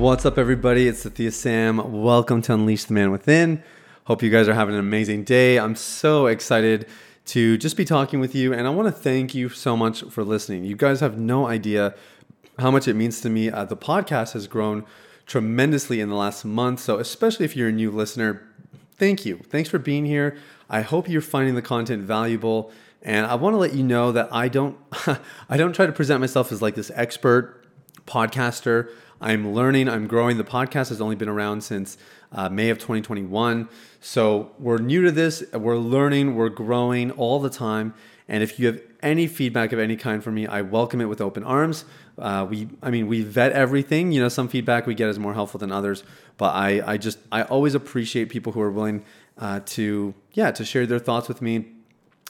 What's up, everybody? It's Sathiya Sam. Welcome to Unleash the Man Within. Hope you guys are having an amazing day. I'm so excited to just be talking with you, and I want to thank you so much for listening. You guys have no idea how much it means to me. Uh, the podcast has grown tremendously in the last month, so especially if you're a new listener, thank you. Thanks for being here. I hope you're finding the content valuable, and I want to let you know that I don't I don't try to present myself as like this expert podcaster. I'm learning, I'm growing. The podcast has only been around since uh, May of 2021. So we're new to this, we're learning, we're growing all the time. And if you have any feedback of any kind from me, I welcome it with open arms. Uh, we, I mean, we vet everything. You know, some feedback we get is more helpful than others, but I, I just, I always appreciate people who are willing uh, to, yeah, to share their thoughts with me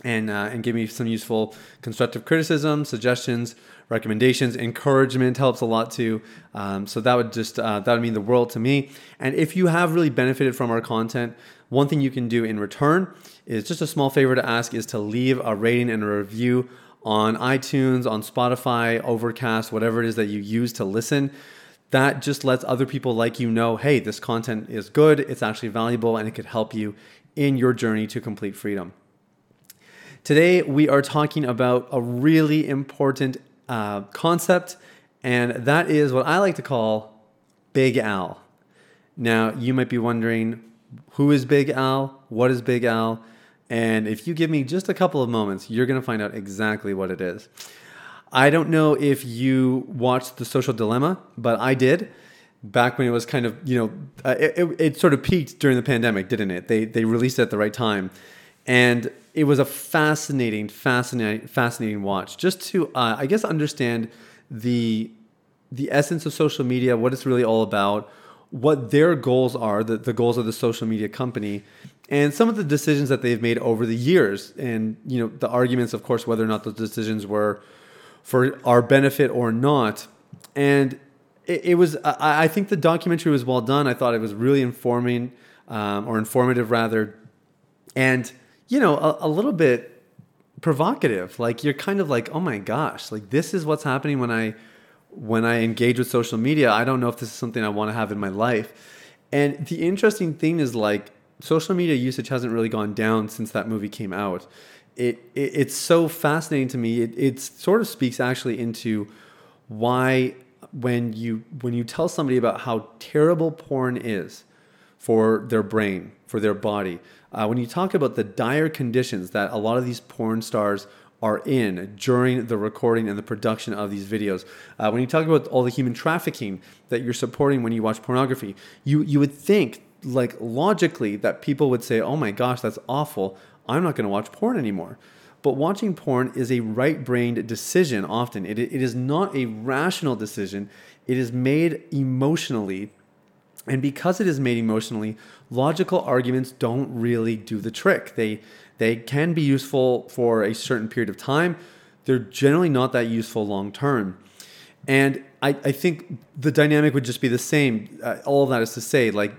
and uh, and give me some useful constructive criticism, suggestions, recommendations, encouragement helps a lot too. Um, so that would just uh, that would mean the world to me. And if you have really benefited from our content, one thing you can do in return is just a small favor to ask is to leave a rating and a review on iTunes, on Spotify, Overcast, whatever it is that you use to listen. That just lets other people like you know, hey, this content is good, it's actually valuable, and it could help you in your journey to complete freedom. Today, we are talking about a really important uh, concept, and that is what I like to call Big Al. Now, you might be wondering who is Big Al? What is Big Al? And if you give me just a couple of moments, you're going to find out exactly what it is. I don't know if you watched The Social Dilemma, but I did back when it was kind of, you know, uh, it, it, it, sort of peaked during the pandemic, didn't it? They, they released it at the right time. And it was a fascinating, fascinating, fascinating watch. Just to, uh, I guess, understand the the essence of social media, what it's really all about, what their goals are, the, the goals of the social media company, and some of the decisions that they've made over the years, and you know the arguments, of course, whether or not those decisions were for our benefit or not. And it, was, I, I, think, the documentary was well done. I thought it was really informing, um, or informative rather, and you know, a, a little bit provocative. Like you're kind of like, oh my gosh, like this is what's happening when I when I engage with social media. I don't know if this is something I want to have in my life. And the interesting thing is like social media usage hasn't really gone down since that movie came out. It, it it's so fascinating to me. It it sort of speaks actually into why when you when you tell somebody about how terrible porn is for their brain, for their body, uh, when you talk about the dire conditions that a lot of these porn stars are in during the recording and the production of these videos. Uh, when you talk about all the human trafficking that you're supporting when you watch pornography, you, you would think, like logically, that people would say, oh my gosh, that's awful. I'm not going to watch porn anymore. But watching porn is a right brained decision often. It, it is not a rational decision, it is made emotionally and because it is made emotionally, logical arguments don't really do the trick. They they can be useful for a certain period of time. They're generally not that useful long term. And I, I think the dynamic would just be the same. Uh, all of that is to say, like,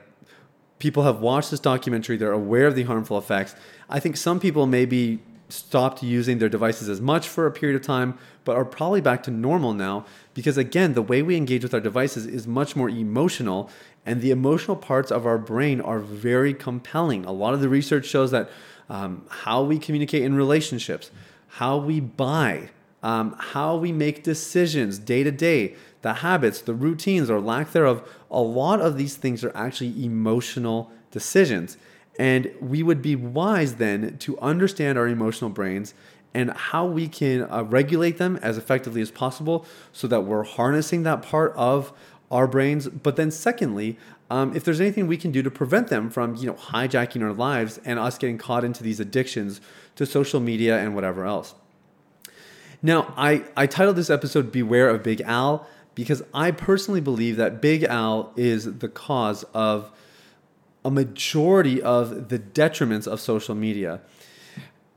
people have watched this documentary, they're aware of the harmful effects. I think some people maybe stopped using their devices as much for a period of time, but are probably back to normal now because, again, the way we engage with our devices is much more emotional, and the emotional parts of our brain are very compelling. A lot of the research shows that um, how we communicate in relationships, how we buy, um, how we make decisions day to day, the habits, the routines, or lack thereof, a lot of these things are actually emotional decisions. And we would be wise then to understand our emotional brains and how we can uh, regulate them as effectively as possible so that we're harnessing that part of our brains. But then, secondly, um, if there's anything we can do to prevent them from, you know, hijacking our lives and us getting caught into these addictions to social media and whatever else. Now, I, I titled this episode Beware of Big Al because I personally believe that Big Al is the cause of a majority of the detriments of social media.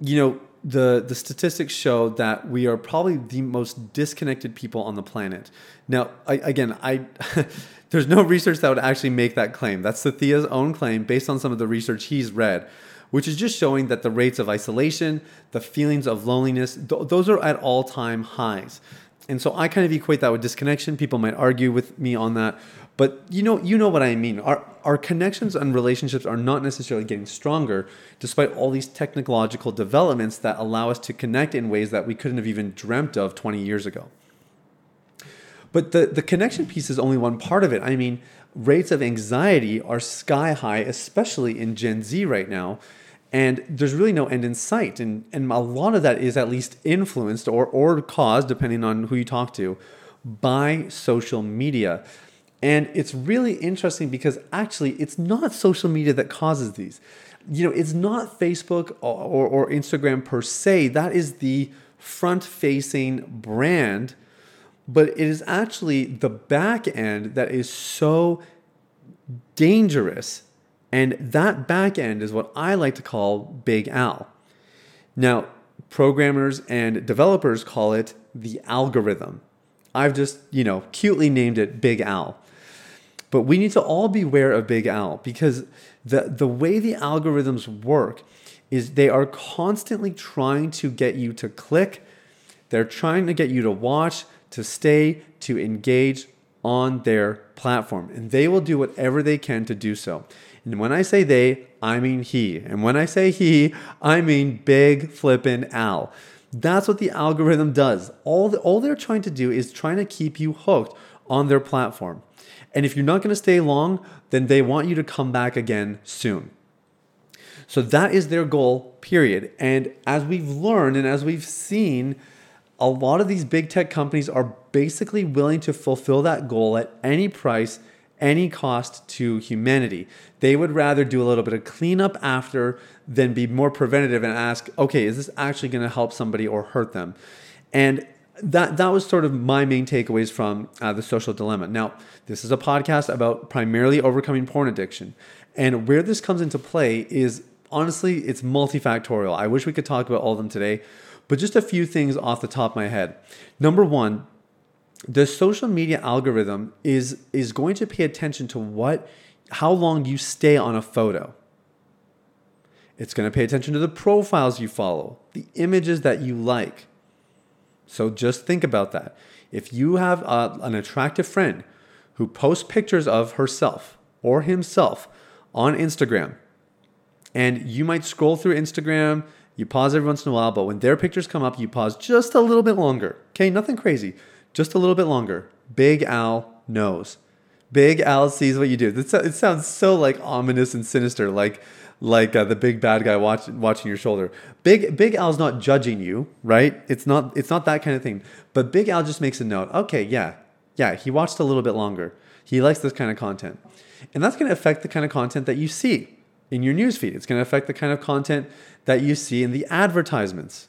You know, the the statistics show that we are probably the most disconnected people on the planet. Now, I, again, I there's no research that would actually make that claim. That's Sathiya's own claim based on some of the research he's read, which is just showing that the rates of isolation, the feelings of loneliness, th- those are at all time highs. And so I kind of equate that with disconnection. People might argue with me on that, but you know, you know what I mean. Our our connections and relationships are not necessarily getting stronger, despite all these technological developments that allow us to connect in ways that we couldn't have even dreamt of 20 years ago. But the, the connection piece is only one part of it. I mean, rates of anxiety are sky high, especially in Gen Z right now. And there's really no end in sight. And, and a lot of that is at least influenced or, or caused, depending on who you talk to, by social media. And it's really interesting because actually, it's not social media that causes these. You know, it's not Facebook or, or, or Instagram per se. That is the front facing brand, but it is actually the back end that is so dangerous. And that back end is what I like to call Big Al. Now, programmers and developers call it the algorithm. I've just, you know, cutely named it Big Al. But we need to all beware of Big Al because the, the way the algorithms work is they are constantly trying to get you to click, they're trying to get you to watch, to stay, to engage on their platform. And they will do whatever they can to do so. And when I say they, I mean he. And when I say he, I mean big flippin' Al. That's what the algorithm does. All, the, all they're trying to do is trying to keep you hooked on their platform. And if you're not going to stay long, then they want you to come back again soon. So that is their goal, period. And as we've learned and as we've seen, a lot of these big tech companies are basically willing to fulfill that goal at any price, any cost to humanity. They would rather do a little bit of cleanup after than be more preventative and ask, okay, is this actually going to help somebody or hurt them? And that that was sort of my main takeaways from uh, the social dilemma. Now, this is a podcast about primarily overcoming porn addiction, and where this comes into play is honestly it's multifactorial. I wish we could talk about all of them today, but just a few things off the top of my head. Number one, the social media algorithm is is going to pay attention to what how long you stay on a photo. It's going to pay attention to the profiles you follow, the images that you like so just think about that. If you have a, an attractive friend who posts pictures of herself or himself on Instagram, and you might scroll through Instagram, you pause every once in a while, but when their pictures come up, you pause just a little bit longer. Okay, nothing crazy, just a little bit longer. Big Al knows. Big Al sees what you do. It sounds so like ominous and sinister, like like uh, the big bad guy watch, watching your shoulder. Big Big Al's not judging you, right? It's not it's not that kind of thing. But Big Al just makes a note. Okay, yeah, yeah, he watched a little bit longer. He likes this kind of content, and that's going to affect the kind of content that you see in your newsfeed. It's going to affect the kind of content that you see in the advertisements.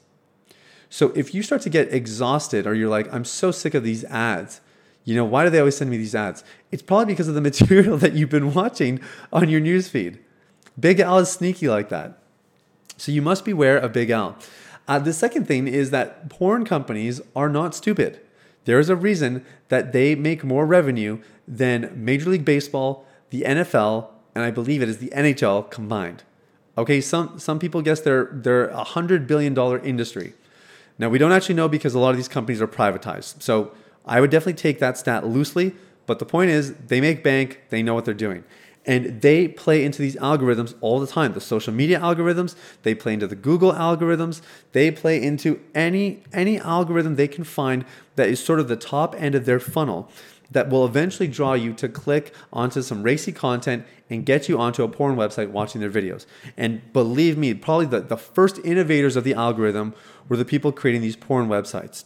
So if you start to get exhausted, or you're like, I'm so sick of these ads. You know, why do they always send me these ads? It's probably because of the material that you've been watching on your newsfeed. Big Al is sneaky like that. So you must beware of Big Al. Uh, the second thing is that porn companies are not stupid. There is a reason that they make more revenue than Major League Baseball, the NFL, and I believe it is the NHL combined. Okay, some some people guess they're they're a hundred billion dollar industry. Now we don't actually know because a lot of these companies are privatized. So I would definitely take that stat loosely. But the point is, they make bank. They know what they're doing and they play into these algorithms all the time the social media algorithms they play into the google algorithms they play into any any algorithm they can find that is sort of the top end of their funnel that will eventually draw you to click onto some racy content and get you onto a porn website watching their videos. And believe me, probably the, the first innovators of the algorithm were the people creating these porn websites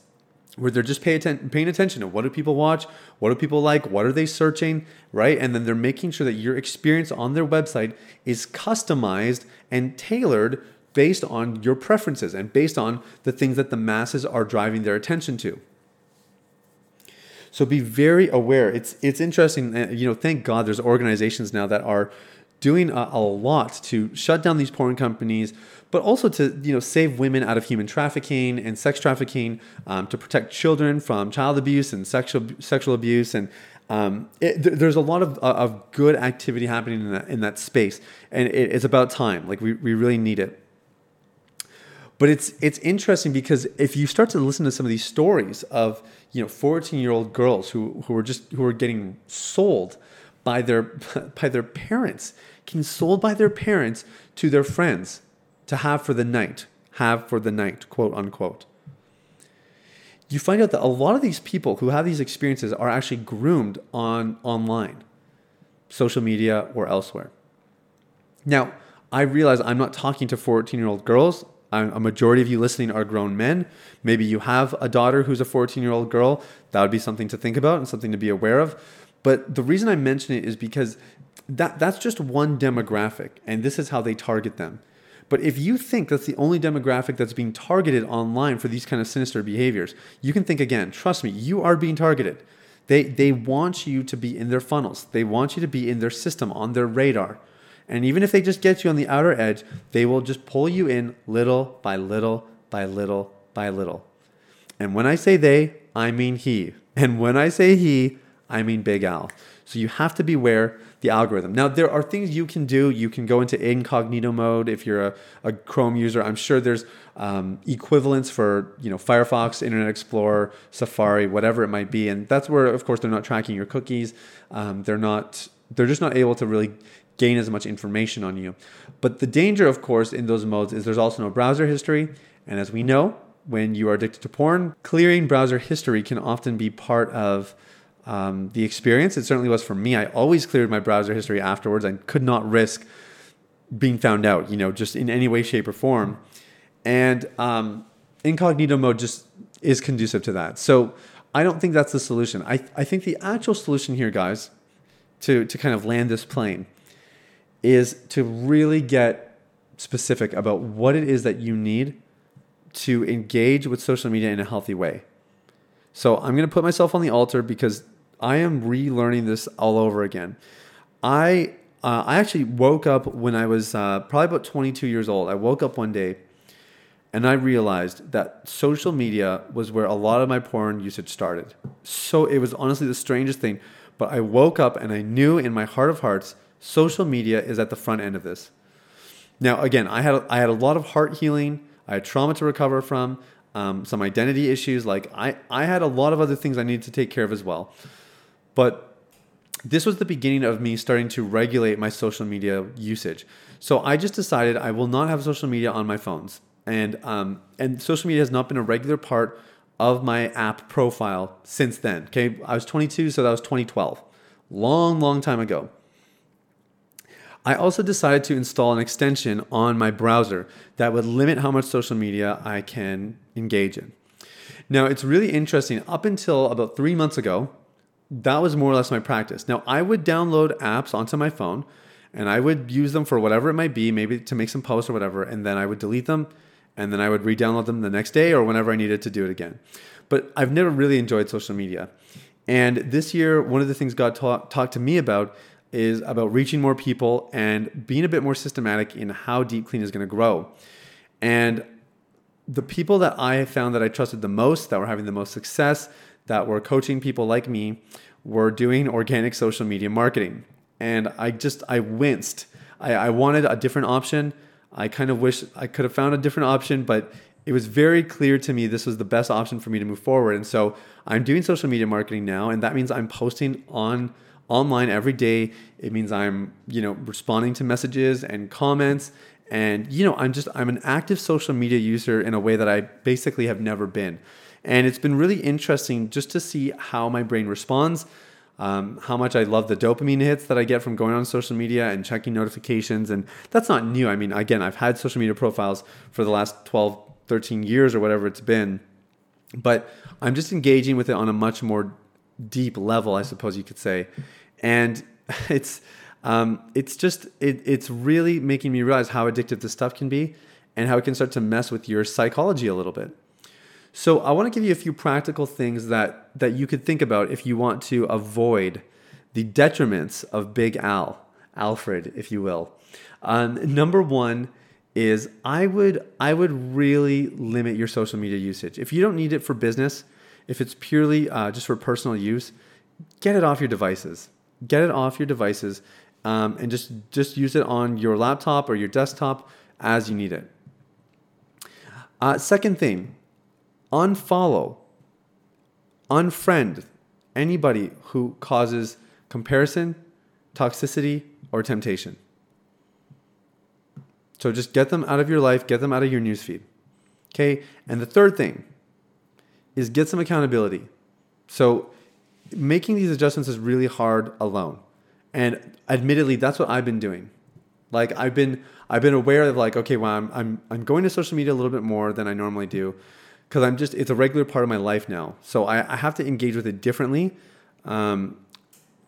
where they're just pay atten- paying attention to what do people watch, what do people like, what are they searching, right? And then they're making sure that your experience on their website is customized and tailored based on your preferences and based on the things that the masses are driving their attention to. So be very aware. It's it's interesting. You know, thank God there's organizations now that are doing a, a lot to shut down these porn companies, but also to you know save women out of human trafficking and sex trafficking, um, to protect children from child abuse and sexual sexual abuse and. Um, it, there's a lot of, uh, of good activity happening in that, in that space, and it, it's about time. Like we, we really need it. But it's it's interesting because if you start to listen to some of these stories of you know 14 year old girls who who are just who are getting sold by their by their parents, getting sold by their parents to their friends to have for the night, have for the night, quote unquote. You find out that a lot of these people who have these experiences are actually groomed on online, social media or elsewhere. Now, I realize I'm not talking to 14 year old girls. I'm, a majority of you listening are grown men. Maybe you have a daughter who's a 14 year old girl. That would be something to think about and something to be aware of. But the reason I mention it is because that, that's just one demographic, and this is how they target them. But if you think that's the only demographic that's being targeted online for these kind of sinister behaviors, you can think again. Trust me, you are being targeted. They, they want you to be in their funnels, they want you to be in their system, on their radar. And even if they just get you on the outer edge, they will just pull you in little by little by little by little. And when I say they, I mean he. And when I say he, I mean Big Al. So you have to beware the algorithm. Now, there are things you can do. You can go into incognito mode if you're a, a Chrome user. I'm sure there's um, equivalents for you know Firefox, Internet Explorer, Safari, whatever it might be. And that's where, of course, they're not tracking your cookies. Um, they're not. They're just not able to really gain as much information on you. But the danger, of course, in those modes is there's also no browser history. And as we know, when you are addicted to porn, clearing browser history can often be part of um, the experience. It certainly was for me. I always cleared my browser history afterwards. I could not risk being found out, you know, just in any way, shape, or form. And um, incognito mode just is conducive to that. So I don't think that's the solution. I, I think the actual solution here, guys, to, to kind of land this plane is to really get specific about what it is that you need to engage with social media in a healthy way. So I'm going to put myself on the altar because I am relearning this all over again. I uh, I actually woke up when I was uh, probably about 22 years old. I woke up one day and I realized that social media was where a lot of my porn usage started. So it was honestly the strangest thing. But I woke up and I knew in my heart of hearts social media is at the front end of this. Now, again, I had I had a lot of heart healing. I had trauma to recover from, um, some identity issues. Like I I had a lot of other things I needed to take care of as well. But this was the beginning of me starting to regulate my social media usage. So I just decided I will not have social media on my phones, and um, and social media has not been a regular part of my app profile since then. Okay, I was 22, so that was 2012, long, long time ago. I also decided to install an extension on my browser that would limit how much social media I can engage in. Now, it's really interesting. Up until about three months ago, that was more or less my practice. Now, I would download apps onto my phone and I would use them for whatever it might be, maybe to make some posts or whatever, and then I would delete them and then I would re download them the next day or whenever I needed to do it again. But I've never really enjoyed social media. And this year, one of the things God talked talk to me about is about reaching more people and being a bit more systematic in how Deep Clean is going to grow. And the people that I found that I trusted the most, that were having the most success, that were coaching people like me, were doing organic social media marketing. And I just, I winced. I, I wanted a different option. I kind of wish I could have found a different option, but it was very clear to me this was the best option for me to move forward. And so I'm doing social media marketing now, and that means I'm posting on online every day. It means I'm, you know, responding to messages and comments. And, you know, I'm just, I'm an active social media user in a way that I basically have never been. And it's been really interesting just to see how my brain responds, um, how much I love the dopamine hits that I get from going on social media and checking notifications. And that's not new. I mean, again, I've had social media profiles for the last 12, 13 years or whatever it's been. But I'm just engaging with it on a much more deep level, I suppose you could say and it's um, it's just it, it's really making me realize how addictive this stuff can be and how it can start to mess with your psychology a little bit So I want to give you a few practical things that that you could think about if you want to avoid the detriments of Big Al, Alfred, if you will. Um, number one is I would I would really limit your social media usage. If you don't need it for business, if it's purely uh, just for personal use, get it off your devices. Get it off your devices, um, and just just use it on your laptop or your desktop as you need it. Uh, second thing, unfollow, unfriend anybody who causes comparison, toxicity, or temptation. So just get them out of your life, get them out of your newsfeed. Okay? And the third thing is get some accountability. So making these adjustments is really hard alone. And admittedly, that's what I've been doing. Like I've been I've been aware of like, okay, well, I'm I'm I'm going to social media a little bit more than I normally do. Because I'm just it's a regular part of my life now. So I, I have to engage with it differently. Um,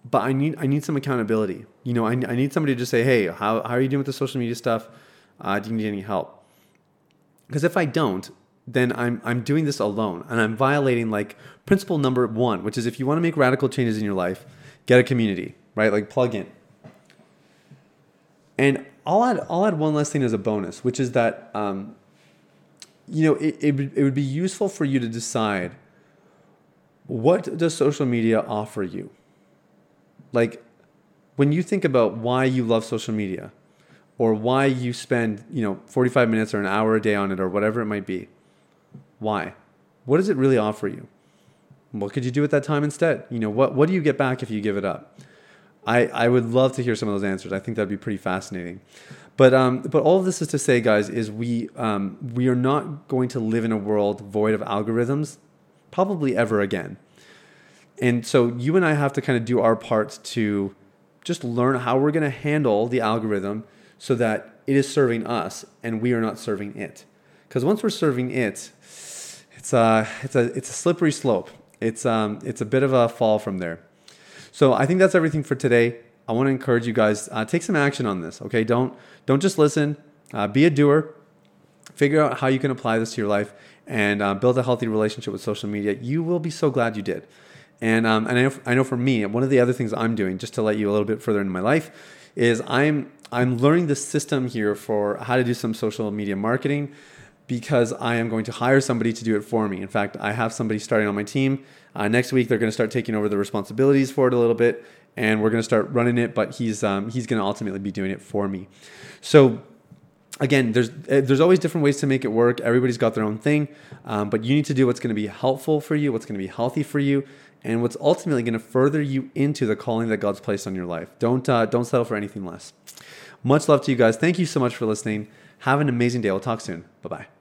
but I need I need some accountability. You know, I, I need somebody to just say, hey, how, how are you doing with the social media stuff? Uh, do you need any help? Because if I don't, then I'm I'm doing this alone and I'm violating like principle number one, which is if you want to make radical changes in your life, get a community, right? Like plug in. And I'll add I'll add one last thing as a bonus, which is that um, you know it, it, it would be useful for you to decide what does social media offer you. Like when you think about why you love social media, or why you spend, you know, 45 minutes or an hour a day on it or whatever it might be. Why? What does it really offer you? What could you do with that time instead? You know, what, what do you get back if you give it up? I, I would love to hear some of those answers. I think that'd be pretty fascinating. But um, but all of this is to say, guys, is we um, we are not going to live in a world void of algorithms, probably ever again. And so you and I have to kind of do our part to just learn how we're going to handle the algorithm so that it is serving us and we are not serving it. Because once we're serving it, it's a, it's a, it's a slippery slope. It's, um, it's a bit of a fall from there. So I think that's everything for today. I want to encourage you guys uh, take some action on this. Okay, don't don't just listen. Uh, be a doer. Figure out how you can apply this to your life and uh, build a healthy relationship with social media. You will be so glad you did. And um, and I know, I know for me, one of the other things I'm doing, just to let you a little bit further into my life, is I'm I'm learning the system here for how to do some social media marketing because I am going to hire somebody to do it for me. In fact, I have somebody starting on my team. Uh, next week, they're going to start taking over the responsibilities for it a little bit, and we're going to start running it. But he's um, he's going to ultimately be doing it for me. So again, there's eh, there's always different ways to make it work. Everybody's got their own thing, um, but you need to do what's going to be helpful for you, what's going to be healthy for you, and what's ultimately going to further you into the calling that God's placed on your life. Don't uh, don't settle for anything less. Much love to you guys. Thank you so much for listening. Have an amazing day. We'll talk soon. Bye bye.